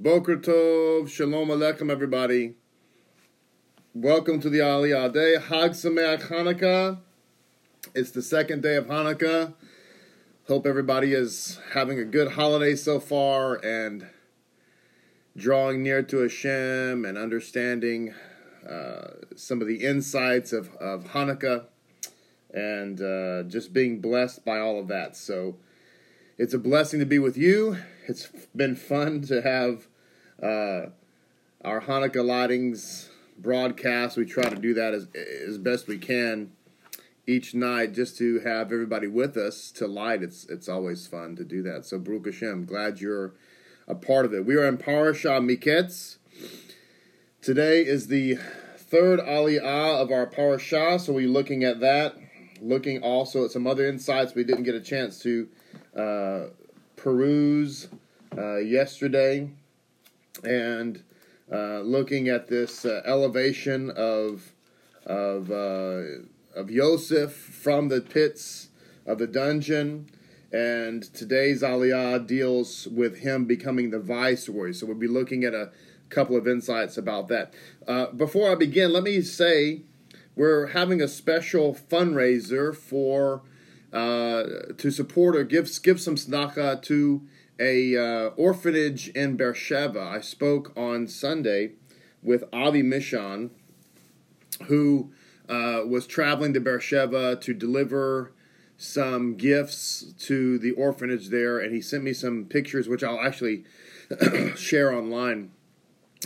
Boker Tov, Shalom Aleichem, everybody. Welcome to the Aliyah Day. Hag Sameach Hanukkah. It's the second day of Hanukkah. Hope everybody is having a good holiday so far and drawing near to Hashem and understanding uh, some of the insights of, of Hanukkah and uh, just being blessed by all of that. So it's a blessing to be with you. It's been fun to have uh, our Hanukkah lightings broadcast. We try to do that as, as best we can each night just to have everybody with us to light. It's it's always fun to do that. So Baruch Hashem, glad you're a part of it. We are in Parashah Miketz. Today is the third aliyah of our parashah, so we're looking at that, looking also at some other insights we didn't get a chance to uh, peruse uh, yesterday, and uh, looking at this uh, elevation of of uh, of Yosef from the pits of the dungeon. And today's aliyah deals with him becoming the viceroy. So we'll be looking at a couple of insights about that. Uh, before I begin, let me say we're having a special fundraiser for uh, to support or give give some tzedakah to a uh, orphanage in Beersheba. I spoke on Sunday with Avi Mishon, who uh, was traveling to Beersheba to deliver some gifts to the orphanage there, and he sent me some pictures, which I'll actually share online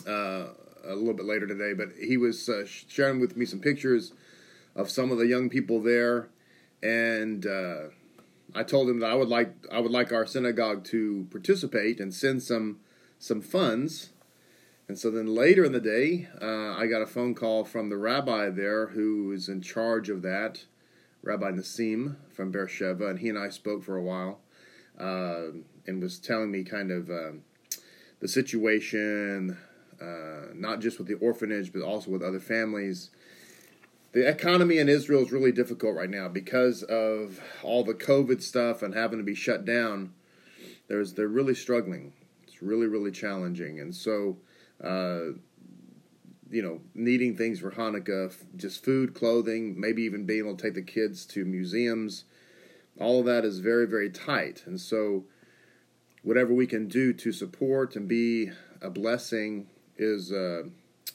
uh, a little bit later today. But he was uh, sharing with me some pictures of some of the young people there, and uh, I told him that I would like I would like our synagogue to participate and send some some funds. And so then later in the day, uh, I got a phone call from the rabbi there who is in charge of that, Rabbi Nassim from Beersheba, and he and I spoke for a while, uh, and was telling me kind of uh, the situation, uh, not just with the orphanage, but also with other families. The economy in Israel is really difficult right now because of all the COVID stuff and having to be shut down. There's they're really struggling. It's really really challenging, and so. Uh, you know, needing things for Hanukkah, just food, clothing, maybe even being able to take the kids to museums. All of that is very, very tight. And so, whatever we can do to support and be a blessing is uh,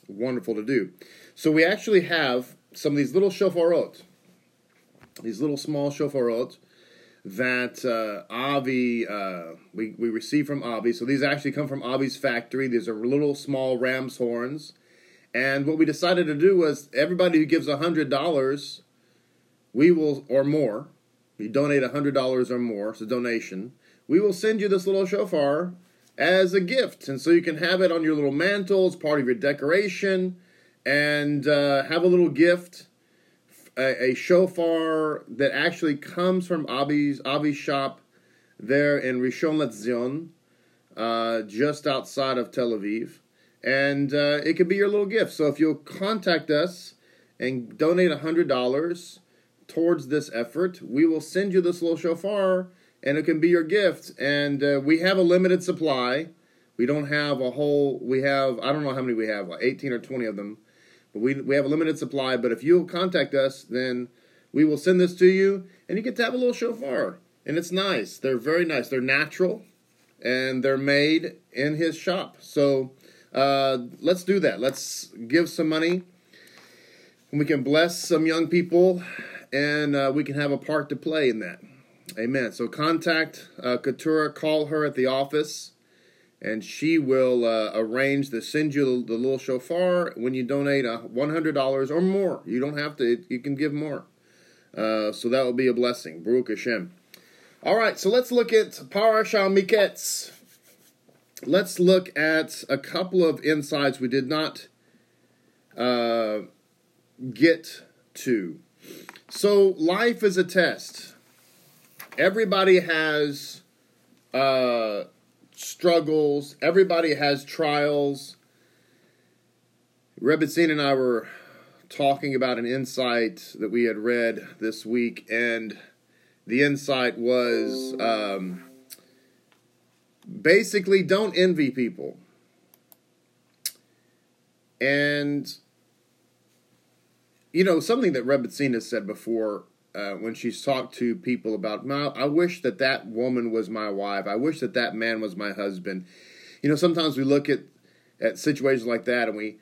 wonderful to do. So, we actually have some of these little shofarot, these little small shofarot that uh, Avi uh, we we received from Avi. So these actually come from Avi's factory. These are little small ram's horns, and what we decided to do was everybody who gives hundred dollars, we will or more, you donate hundred dollars or more, it's a donation. We will send you this little shofar as a gift, and so you can have it on your little mantle as part of your decoration, and uh, have a little gift a, a shofar that actually comes from Avi's Avi's shop there in Rishon LeZion, uh, just outside of Tel Aviv, and uh, it could be your little gift. So if you'll contact us and donate hundred dollars towards this effort, we will send you this little shofar, and it can be your gift. And uh, we have a limited supply. We don't have a whole. We have I don't know how many we have, like eighteen or twenty of them we, we have a limited supply. But if you'll contact us, then we will send this to you, and you get to have a little shofar. And it's nice. They're very nice. They're natural, and they're made in his shop. So uh, let's do that. Let's give some money, and we can bless some young people, and uh, we can have a part to play in that. Amen. So contact uh, Katura, call her at the office and she will uh, arrange to send you the, little shofar when you donate a $100 or more. You don't have to, you can give more. Uh, so that will be a blessing. Baruch Hashem. All right, so let's look at Parashah Miketz. Let's look at a couple of insights we did not uh, get to. So, life is a test. Everybody has uh, struggles. Everybody has trials. Rebbetzin and I were talking about an insight that we had read this week, and the insight was um, basically don't envy people. And, you know, something that Rebbetzin said before uh, when she's talked to people about, I wish that that woman was my wife. I wish that that man was my husband. You know, sometimes we look at, at situations like that and we,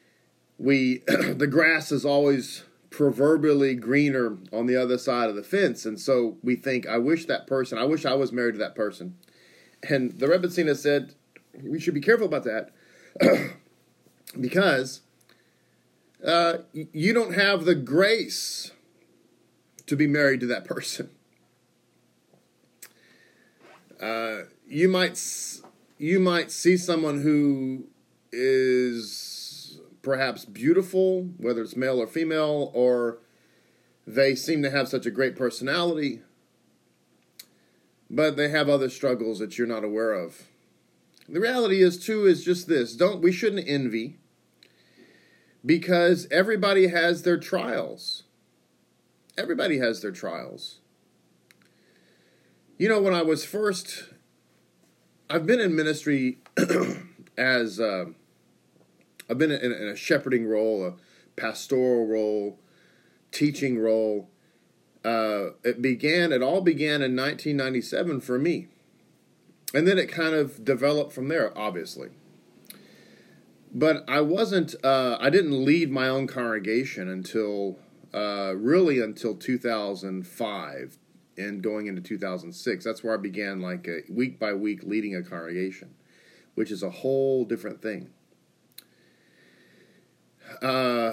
we the grass is always proverbially greener on the other side of the fence. And so we think, I wish that person, I wish I was married to that person. And the Rebbetzin said, we should be careful about that because uh, you don't have the grace to be married to that person. Uh, you might you might see someone who is perhaps beautiful, whether it's male or female, or they seem to have such a great personality, but they have other struggles that you're not aware of. The reality is too is just this. Don't we shouldn't envy because everybody has their trials. Everybody has their trials. You know, when I was first I've been in ministry as uh, I've been in, in a shepherding role, a pastoral role, teaching role. Uh, it began. It all began in 1997 for me and then it kind of developed from there, obviously. But I wasn't, uh, I didn't lead my own congregation until uh, really until 2005 and going into 2006. That's where I began, like, a week by week leading a congregation, which is a whole different thing. Uh,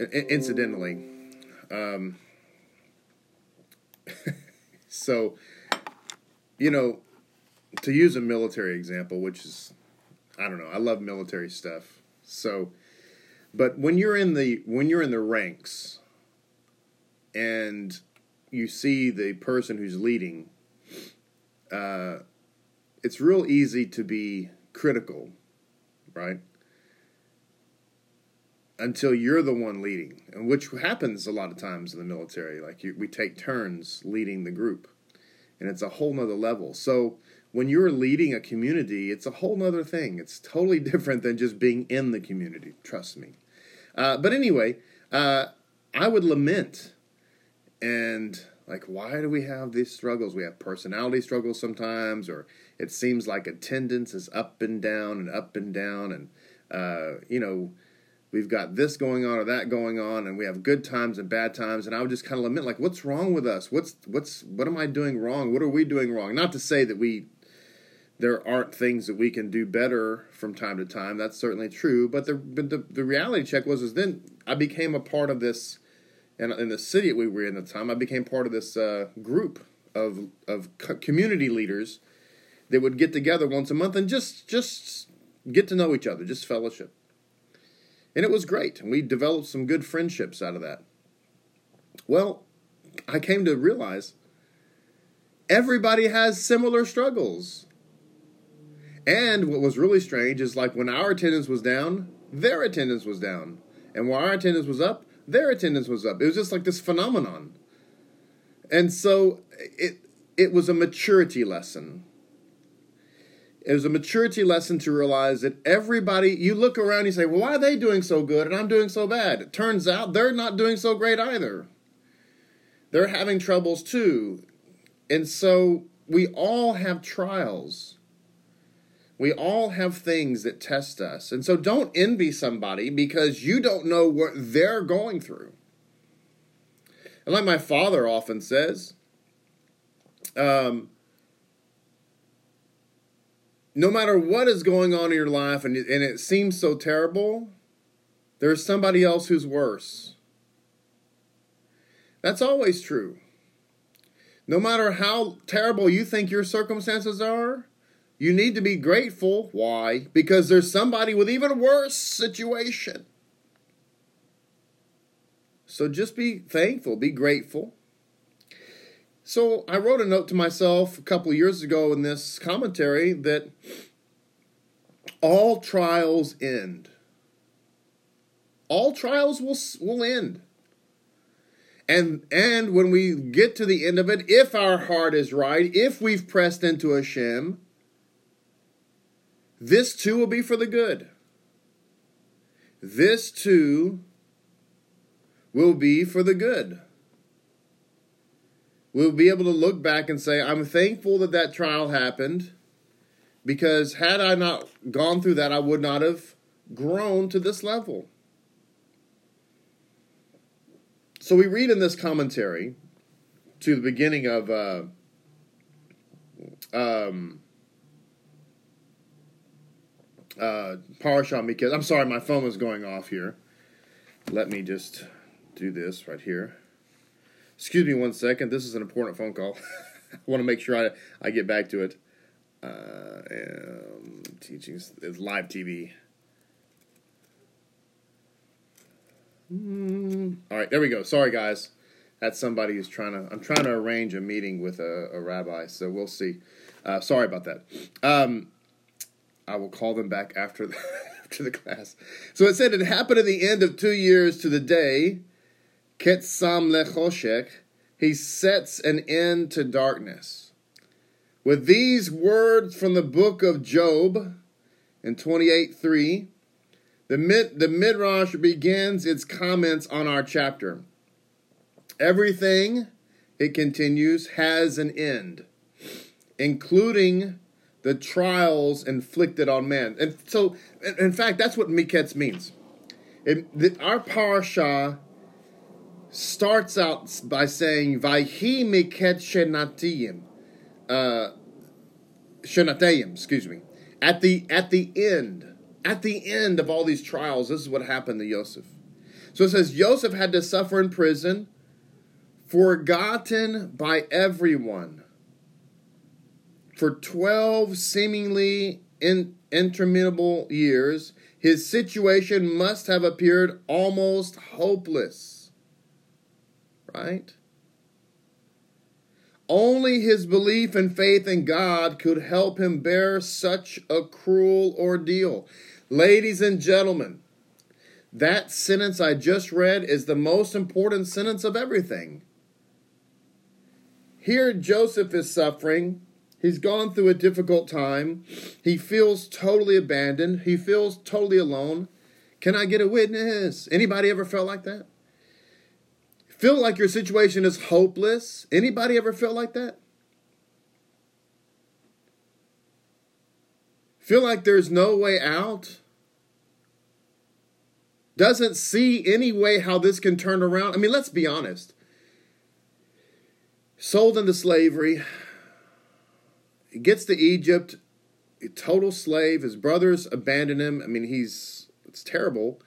incidentally, um, so you know, to use a military example, which is, I don't know, I love military stuff. So, but when you're in the when you're in the ranks, and you see the person who's leading, uh, it's real easy to be critical, right? Until you're the one leading, and which happens a lot of times in the military. Like you, we take turns leading the group and it's a whole nother level. So when you're leading a community, it's a whole nother thing. It's totally different than just being in the community. Trust me. Uh, but anyway, uh, I would lament and like, why do we have these struggles? We have personality struggles sometimes, or it seems like attendance is up and down and up and down, and uh, you know we've got this going on or that going on and we have good times and bad times and i would just kind of lament like what's wrong with us what's what's what am i doing wrong what are we doing wrong not to say that we there aren't things that we can do better from time to time that's certainly true but the but the, the reality check was is then i became a part of this and in the city that we were in at the time i became part of this uh, group of of community leaders that would get together once a month and just just get to know each other just fellowship and it was great. And we developed some good friendships out of that. Well, I came to realize everybody has similar struggles. And what was really strange is like when our attendance was down, their attendance was down. And when our attendance was up, their attendance was up. It was just like this phenomenon. And so it it was a maturity lesson it was a maturity lesson to realize that everybody, you look around you say, well, why are they doing so good and I'm doing so bad? It turns out they're not doing so great either. They're having troubles too. And so we all have trials. We all have things that test us. And so don't envy somebody because you don't know what they're going through. And like my father often says, um, no matter what is going on in your life and and it seems so terrible, there's somebody else who's worse. That's always true. No matter how terrible you think your circumstances are, you need to be grateful. Why? Because there's somebody with even worse situation. So just be thankful, be grateful. So I wrote a note to myself a couple years ago in this commentary that all trials end. All trials will will end. And and when we get to the end of it, if our heart is right, if we've pressed into Hashem, this too will be for the good. this too will be for the good. We'll be able to look back and say, I'm thankful that that trial happened because had I not gone through that, I would not have grown to this level. So we read in this commentary to the beginning of uh, um, uh, Parashah Miketz. I'm sorry, my phone was going off here. Let me just do this right here. Excuse me one second. This is an important phone call. I want to make sure I, I get back to it. Uh, um, teaching is live TV. Mm, all right, there we go. Sorry, guys. That's somebody who's trying to. I'm trying to arrange a meeting with a, a rabbi, so we'll see. Uh, sorry about that. Um, I will call them back after the, after the class. So it said it happened at the end of two years to the day, Ketsam lechoshek, he sets an end to darkness. With these words from the book of Job in 28 3, the, mid, the Midrash begins its comments on our chapter. Everything, it continues, has an end, including the trials inflicted on man. And so, in fact, that's what Miketz means. It, the, our parasha starts out by saying, Vayhi Miketz Shenatiyim. Uh, Shenatayim, excuse me. At the, at the end, at the end of all these trials, this is what happened to Joseph. So it says, Joseph had to suffer in prison, forgotten by everyone for 12 seemingly in, interminable years, his situation must have appeared almost hopeless. Right? Only his belief and faith in God could help him bear such a cruel ordeal. Ladies and gentlemen, that sentence I just read is the most important sentence of everything. Here, Joseph is suffering He's gone through a difficult time. He feels totally abandoned. He feels totally alone. Can I get a witness? Anybody ever felt like that? Feel like your situation is hopeless? Anybody ever felt like that? Feel like there's no way out? Doesn't see any way how this can turn around? I mean, let's be honest. Sold into slavery, he gets to Egypt, a total slave. His brothers abandon him. I mean, he's it's terrible.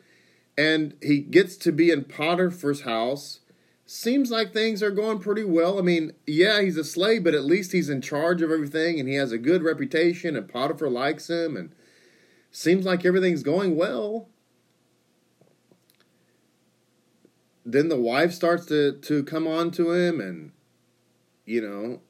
And he gets to be in Potiphar's house. Seems like things are going pretty well. I mean, yeah, he's a slave, but at least he's in charge of everything and he has a good reputation and Potiphar likes him and seems like everything's going well. Then the wife starts to to come on to him and you know,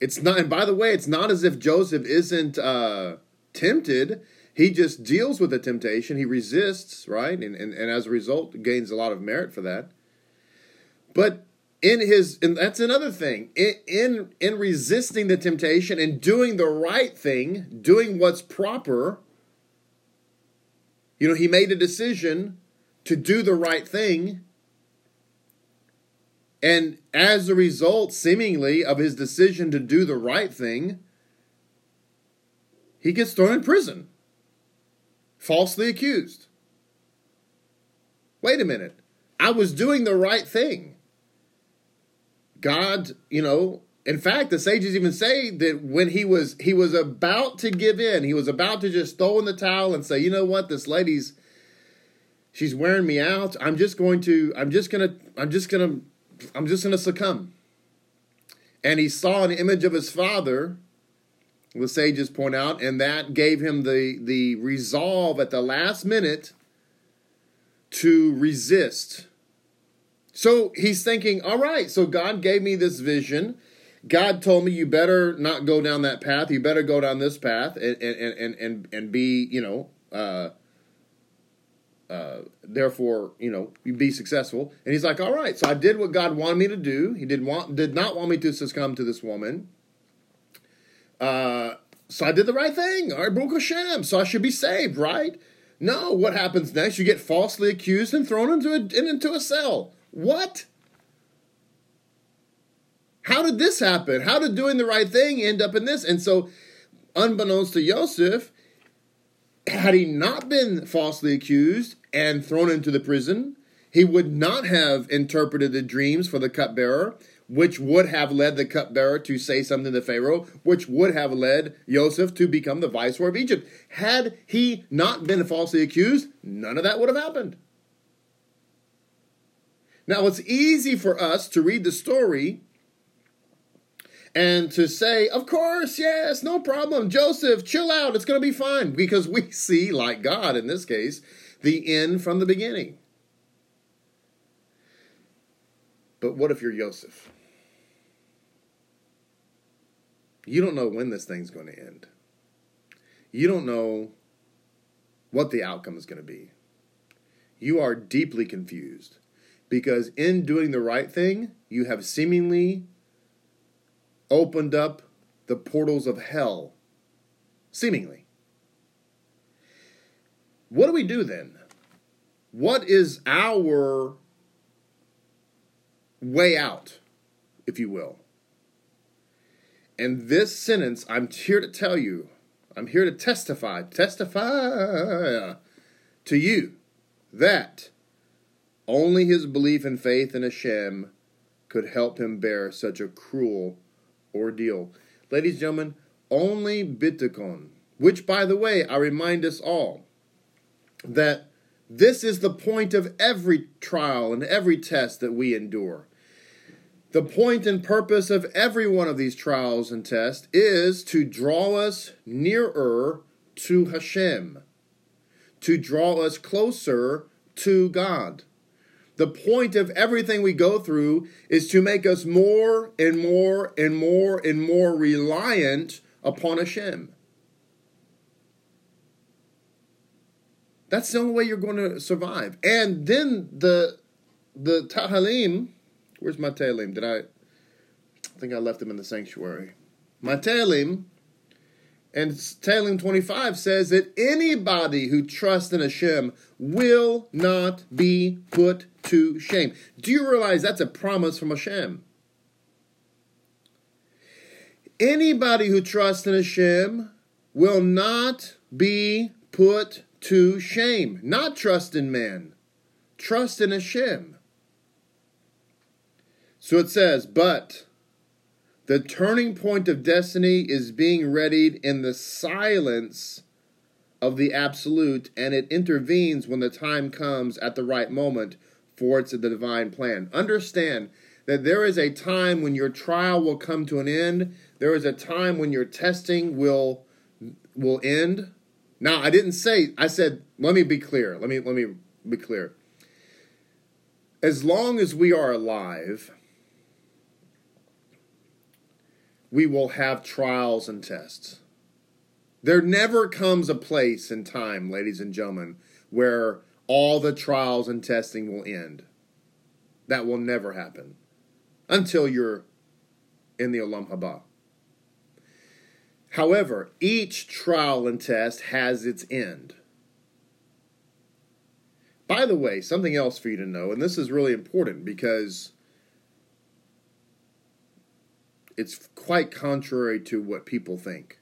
it's not, and by the way, it's not as if Joseph isn't uh, tempted. He just deals with the temptation. He resists, right? And, and, and as a result, gains a lot of merit for that. But in his, and that's another thing, in, in, in resisting the temptation and doing the right thing, doing what's proper, you know, he made a decision to do the right thing and as a result, seemingly, of his decision to do the right thing, he gets thrown in prison, falsely accused. Wait a minute. I was doing the right thing. God, you know, in fact, the sages even say that when he was he was about to give in, he was about to just throw in the towel and say, "You know what? This lady's she's wearing me out. I'm just going to I'm just to I'm just to I'm just going to succumb. And he saw an image of his father, the sages point out, and that gave him the, the resolve at the last minute to resist. So he's thinking, all right, so God gave me this vision. God told me you better not go down that path. You better go down this path and and and and, and be, you know, uh, uh, therefore, you know, you be successful. And he's like, all right, so I did what God wanted me to do. He did want did not want me to succumb to this woman. Uh, so I did the right thing. All right, Baruch Hashem. So I should be saved, right? No, what happens next? You get falsely accused and thrown into a, into a cell. What? How did this happen? How did doing the right thing end up in this? And so, unbeknownst to Joseph, had he not been falsely accused and thrown into the prison, he would not have interpreted the dreams for the cupbearer, which would have led the cupbearer to say something to Pharaoh, which would have led Joseph to become the viceroy of Egypt. Had he not been falsely accused, none of that would have happened. Now, it's easy for us to read the story and to say, of course, yes, no problem. Joseph, chill out. It's going to be fine. Because we see, like God in this case, the end from the beginning. But what if you're Joseph? You don't know when this thing's going to end. You don't know what the outcome is going to be. You are deeply confused because in doing the right thing, you have seemingly opened up the portals of hell. Seemingly. What do we do then? What is our way out, if you will? And this sentence, I'm here to tell you, I'm here to testify, testify to you that only his belief and faith in Hashem could help him bear such a cruel ordeal. Ladies and gentlemen, only Bitachon, which by the way, I remind us all that this is the point of every trial and every test that we endure. The point and purpose of every one of these trials and tests is to draw us nearer to Hashem, to draw us closer to God. The point of everything we go through is to make us more and more and more and more reliant upon Hashem. That's the only way you're going to survive. And then the the Tehillim, where's my Tehillim? Did I I think I left them in the sanctuary. My Tehillim and Tehillim 25 says that anybody who trusts in Hashem will not be put to shame. Do you realize that's a promise from Hashem? Anybody who trusts in Hashem will not be put to shame. Not trust in man, trust in Hashem. So it says, but the turning point of destiny is being readied in the silence of the absolute, and it intervenes when the time comes at the right moment for it's the divine plan. Understand that there is a time when your trial will come to an end. There is a time when your testing will will end. Now, I didn't say I said let me be clear. Let me let me be clear. As long as we are alive, we will have trials and tests. There never comes a place in time, ladies and gentlemen, where all the trials and testing will end. That will never happen until you're in the Olam Haba. However, each trial and test has its end. By the way, something else for you to know, and this is really important because it's quite contrary to what people think.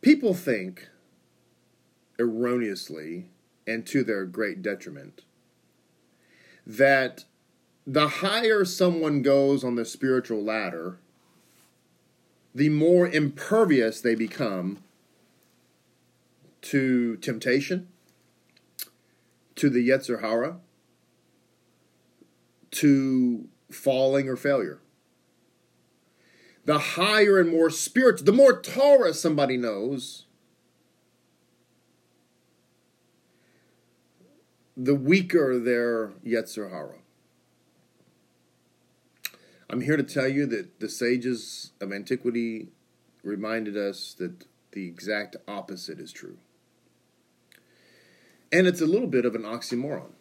People think erroneously and to their great detriment that the higher someone goes on the spiritual ladder, the more impervious they become to temptation, to the Yetzer Hara, to falling or failure the higher and more spiritual, the more Torah somebody knows, the weaker their Yetzer Hara. I'm here to tell you that the sages of antiquity reminded us that the exact opposite is true. And it's a little bit of an oxymoron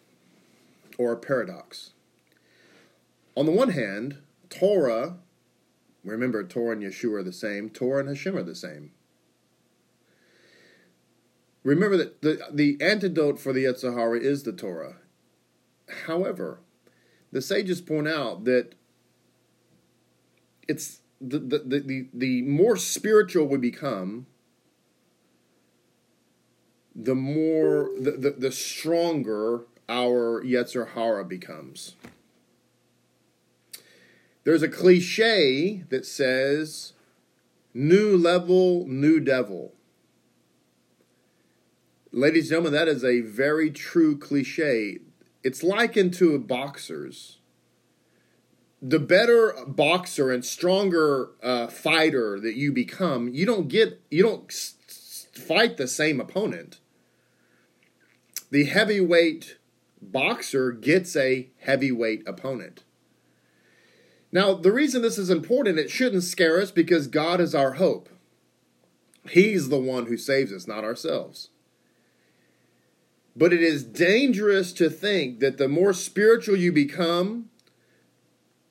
or a paradox. On the one hand, Torah Remember, Torah and Yeshua are the same. Torah and Hashem are the same. remember that the, the antidote for the Yetzer Hara is the Torah. However, the sages point out that it's the, the, the, the, more spiritual we become, the more the, the, the stronger our Yetzer Hara becomes. There's a cliche that says, new level, new devil. Ladies and gentlemen, that is a very true cliche. It's likened to boxers. The better boxer and stronger uh, fighter that you become, you don't get, you don't fight the same opponent. The heavyweight boxer gets a heavyweight opponent. Now, the reason this is important, it shouldn't scare us because God is our hope. He's the one who saves us, not ourselves. But it is dangerous to think that the more spiritual you become,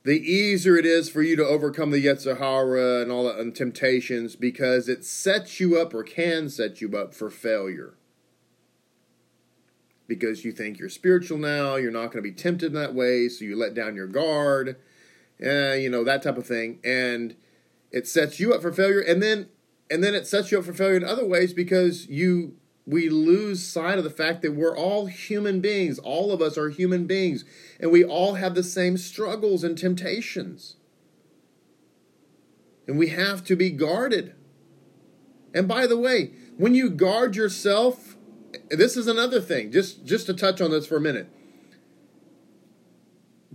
the easier it is for you to overcome the Yetzer Hara and all the and temptations because it sets you up or can set you up for failure because you think you're spiritual now, you're not going to be tempted in that way, so you let down your guard, uh, you know, that type of thing. And it sets you up for failure. And then and then it sets you up for failure in other ways because you we lose sight of the fact that we're all human beings. All of us are human beings, and we all have the same struggles and temptations. And we have to be guarded. And by the way, when you guard yourself this is another thing. Just just to touch on this for a minute.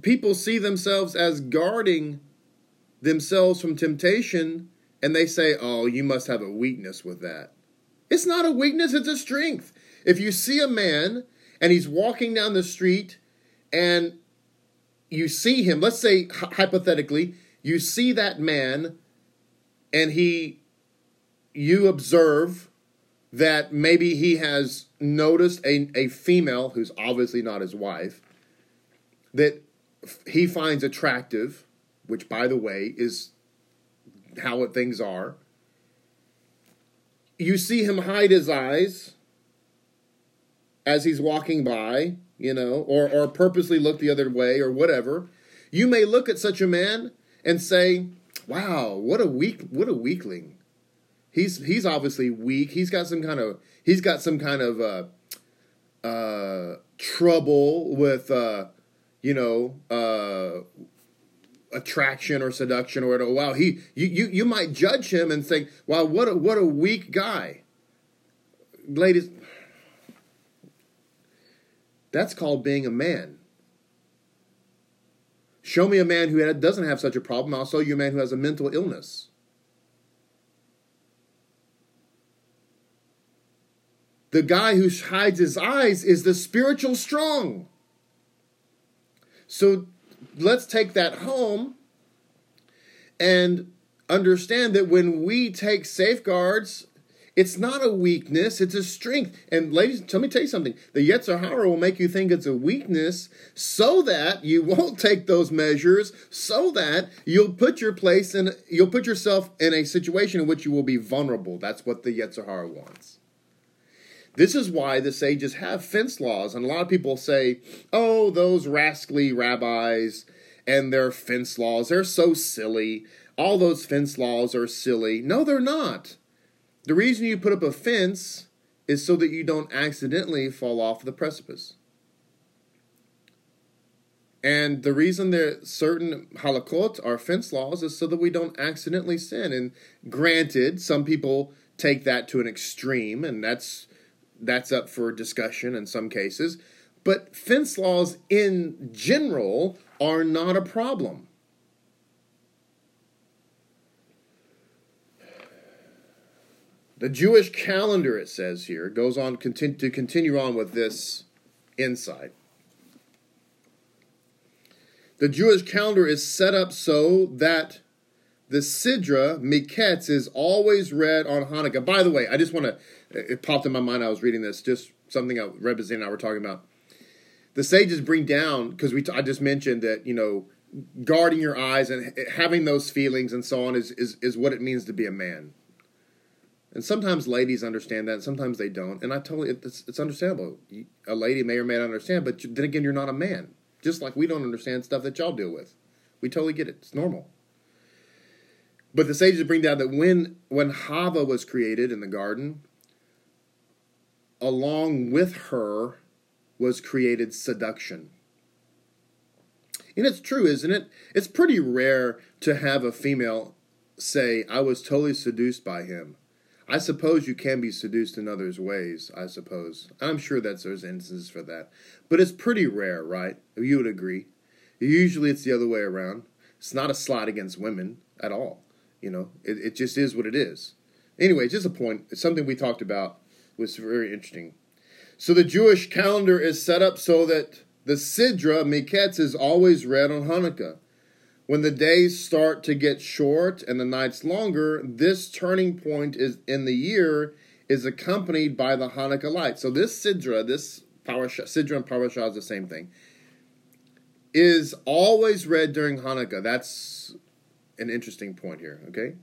People see themselves as guarding themselves from temptation and they say, "Oh, you must have a weakness with that." It's not a weakness, it's a strength. If you see a man and he's walking down the street and you see him, let's say hypothetically, you see that man and he you observe that maybe he has noticed a, a female who's obviously not his wife that he finds attractive, which, by the way, is how things are. You see him hide his eyes as he's walking by, you know, or, or purposely look the other way or whatever. You may look at such a man and say, wow, what a weak, what a weakling he's he's obviously weak. He's got some kind of he's got some kind of uh, uh, trouble with uh, you know uh, attraction or seduction or whatever. Wow, he you, you you might judge him and think, wow, what a what a weak guy. Ladies, that's called being a man. Show me a man who doesn't have such a problem. I'll show you a man who has a mental illness. The guy who hides his eyes is the spiritual strong. So let's take that home and understand that when we take safeguards, it's not a weakness, it's a strength. And ladies, let me tell you something. The Yetzer will make you think it's a weakness so that you won't take those measures, so that you'll put your place in you'll put yourself in a situation in which you will be vulnerable. That's what the Yetzer wants. This is why the sages have fence laws. And a lot of people say, oh, those rascally rabbis and their fence laws, they're so silly. All those fence laws are silly. No, they're not. The reason you put up a fence is so that you don't accidentally fall off the precipice. And the reason that certain halakot are fence laws is so that we don't accidentally sin. And granted, some people take that to an extreme, and that's that's up for discussion in some cases. But fence laws in general are not a problem. The Jewish calendar, it says here, goes on to continue on with this insight. The Jewish calendar is set up so that the Sidra Miketz is always read on Hanukkah. By the way, I just want to it popped in my mind. I was reading this, just something I, Rebbe and I were talking about. The sages bring down because we I just mentioned that you know guarding your eyes and having those feelings and so on is, is is what it means to be a man. And sometimes ladies understand that, and sometimes they don't. And I totally, it's, it's understandable. A lady may or may not understand, but then again, you're not a man. Just like we don't understand stuff that y'all deal with. We totally get it. It's normal. But the sages bring down that when when Hava was created in the garden, along with her was created seduction. And it's true, isn't it? It's pretty rare to have a female say, I was totally seduced by him. I suppose you can be seduced in others' ways, I suppose. I'm sure that there's instances for that. But it's pretty rare, right? You would agree. Usually it's the other way around. It's not a slot against women at all. You know, it, it just is what it is. Anyway, just a point. It's something we talked about was very interesting. So the Jewish calendar is set up so that the Sidra Miketz is always read on Hanukkah. When the days start to get short and the nights longer, this turning point is in the year is accompanied by the Hanukkah light. So this Sidra, this Parashah, Sidra and Parashah is the same thing, is always read during Hanukkah. That's an interesting point here, okay?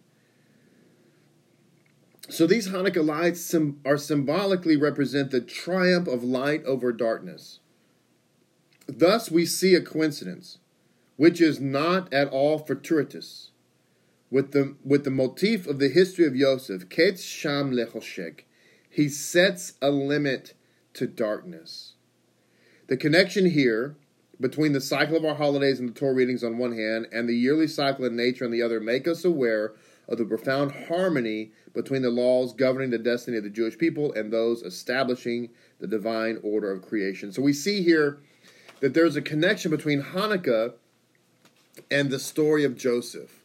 So these Hanukkah lights are symbolically represent the triumph of light over darkness. Thus, we see a coincidence, which is not at all fortuitous, with the with the motif of the history of Yosef, Ketz Sham Lechoshek. He sets a limit to darkness. The connection here between the cycle of our holidays and the Torah readings on one hand, and the yearly cycle of nature on the other, make us aware of the profound harmony between the laws governing the destiny of the Jewish people and those establishing the divine order of creation. So we see here that there's a connection between Hanukkah and the story of Joseph.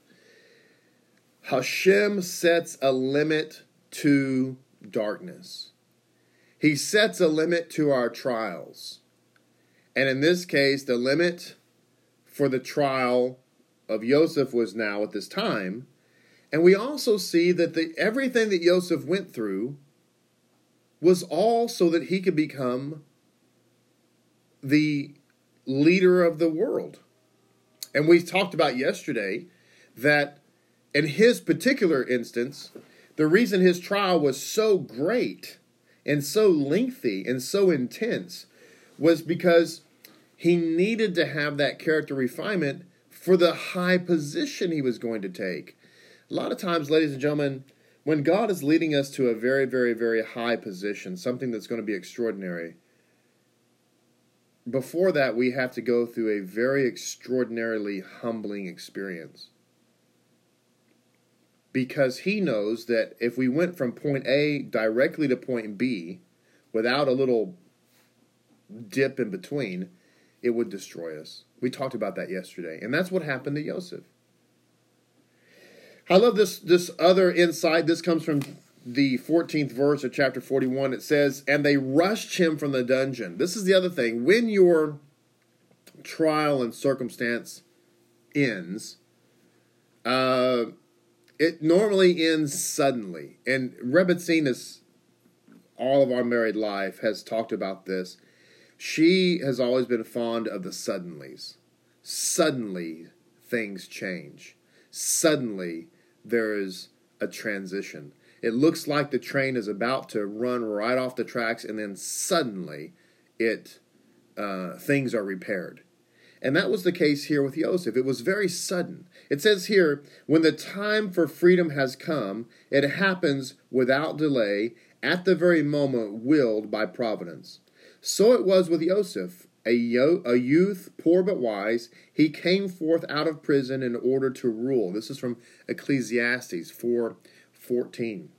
Hashem sets a limit to darkness. He sets a limit to our trials. And in this case, the limit for the trial of Joseph was now at this time and we also see that the, everything that Joseph went through was all so that he could become the leader of the world. And we talked about yesterday that in his particular instance, the reason his trial was so great and so lengthy and so intense was because he needed to have that character refinement for the high position he was going to take. A lot of times, ladies and gentlemen, when God is leading us to a very, very, very high position, something that's going to be extraordinary, before that, we have to go through a very extraordinarily humbling experience. Because He knows that if we went from point A directly to point B without a little dip in between, it would destroy us. We talked about that yesterday. And that's what happened to Joseph. I love this this other insight. This comes from the 14th verse of chapter 41. It says, And they rushed him from the dungeon. This is the other thing. When your trial and circumstance ends, uh, it normally ends suddenly. And Rebbetzin all of our married life, has talked about this. She has always been fond of the suddenlies. Suddenly, things change. Suddenly, there is a transition. It looks like the train is about to run right off the tracks, and then suddenly, it uh, things are repaired. And that was the case here with Joseph. It was very sudden. It says here, when the time for freedom has come, it happens without delay, at the very moment willed by providence. So it was with Joseph a, yo- a youth, poor but wise, he came forth out of prison in order to rule. This is from Ecclesiastes 4 14.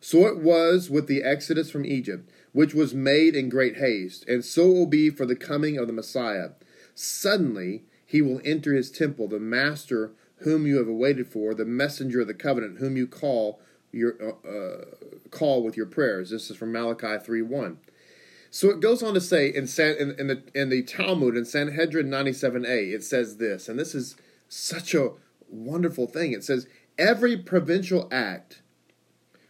So it was with the exodus from Egypt, which was made in great haste, and so will be for the coming of the Messiah. Suddenly he will enter his temple, the master whom you have awaited for, the messenger of the covenant, whom you call your uh, uh, call with your prayers. This is from Malachi 3 1. So it goes on to say in, San, in, in, the, in the Talmud, in Sanhedrin 97a, it says this, and this is such a wonderful thing. It says, Every provincial act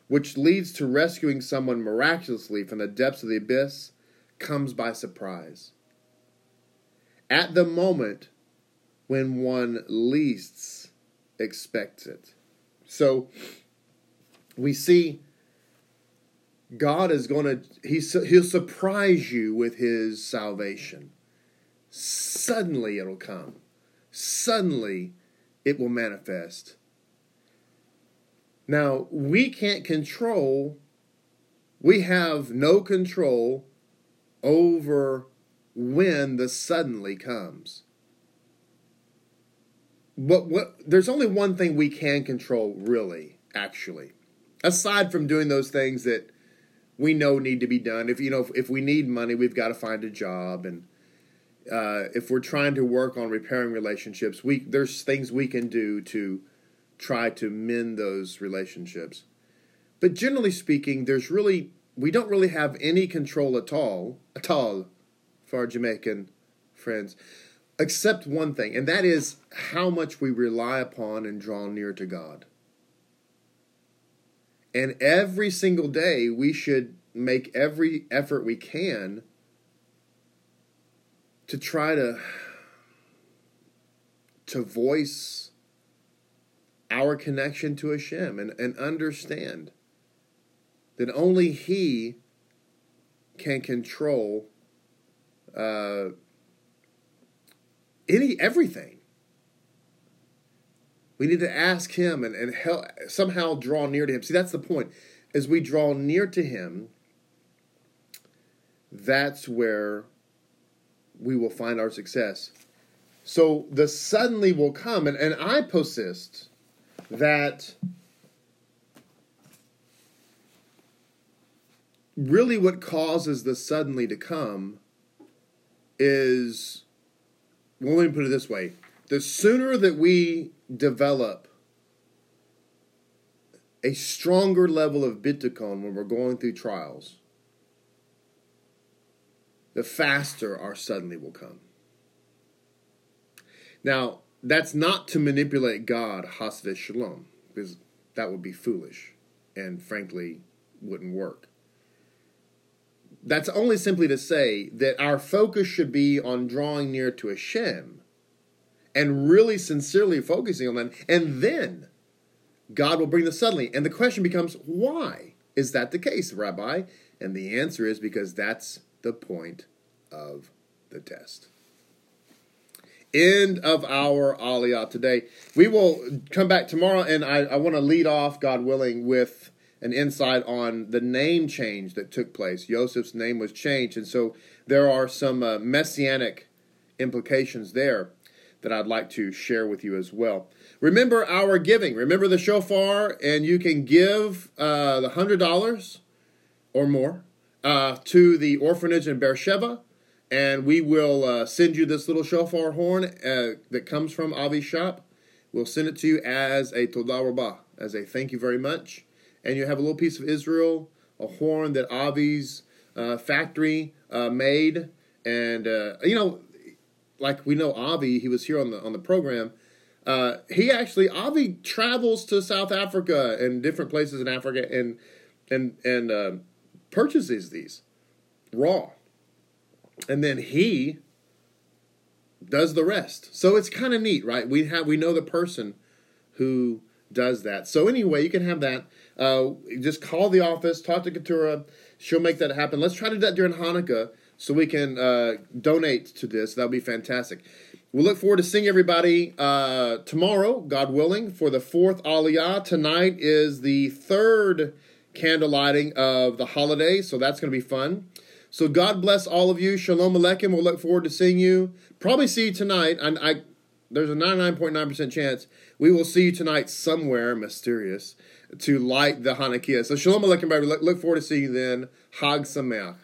which leads to rescuing someone miraculously from the depths of the abyss comes by surprise. At the moment when one least expects it. So we see God is going to he's, he'll surprise you with his salvation. Suddenly it'll come. Suddenly it will manifest. Now, we can't control we have no control over when the suddenly comes. But what there's only one thing we can control really, actually. Aside from doing those things that we know need to be done. If you know if, if we need money, we've got to find a job and uh, if we're trying to work on repairing relationships, we there's things we can do to try to mend those relationships. But generally speaking, there's really we don't really have any control at all, at all, for our Jamaican friends, except one thing, and that is how much we rely upon and draw near to God. And every single day, we should make every effort we can to try to to voice our connection to Hashem and, and understand that only He can control uh, any everything. We need to ask Him and, and help, somehow draw near to Him. See, that's the point. As we draw near to Him, that's where we will find our success. So the suddenly will come, and, and I persist that really what causes the suddenly to come is well, let me put it this way the sooner that we develop a stronger level of bitachon when we're going through trials, the faster our suddenly will come. Now, that's not to manipulate God, Hasve Shalom, because that would be foolish and frankly wouldn't work. That's only simply to say that our focus should be on drawing near to Hashem and really sincerely focusing on that. And then God will bring the suddenly. And the question becomes, why is that the case, Rabbi? And the answer is because that's the point of the test. End of our Aliyah today. We will come back tomorrow, and I, I want to lead off, God willing, with an insight on the name change that took place. Joseph's name was changed, and so there are some uh, messianic implications there that I'd like to share with you as well. Remember our giving. Remember the shofar, and you can give uh, the hundred dollars or more uh, to the orphanage in Beersheba, and we will uh, send you this little shofar horn uh, that comes from Avi's shop. We'll send it to you as a todah rabah, as a thank you very much and you have a little piece of Israel, a horn that Avi's uh, factory uh, made, and you know, like we know Avi, he was here on the on the program. Uh, he actually Avi travels to South Africa and different places in Africa and and and uh, purchases these raw, and then he does the rest. So it's kind of neat, right? We have we know the person who does that. So anyway, you can have that. Uh, just call the office, talk to Keturah. She'll make that happen. Let's try to do that during Hanukkah so we can uh, donate to this. That would be fantastic. We look forward to seeing everybody uh, tomorrow, God willing, for the fourth Aliyah. Tonight is the third candle lighting of the holiday, so that's going to be fun. So God bless all of you. Shalom Aleichem. We'll look forward to seeing you. Probably see you tonight. I, I there's a 99.9% chance we will see you tonight somewhere mysterious to light the Hanukkah. So Shalom Aleichem, everybody. Look, look forward to seeing you then. Hag Sameach.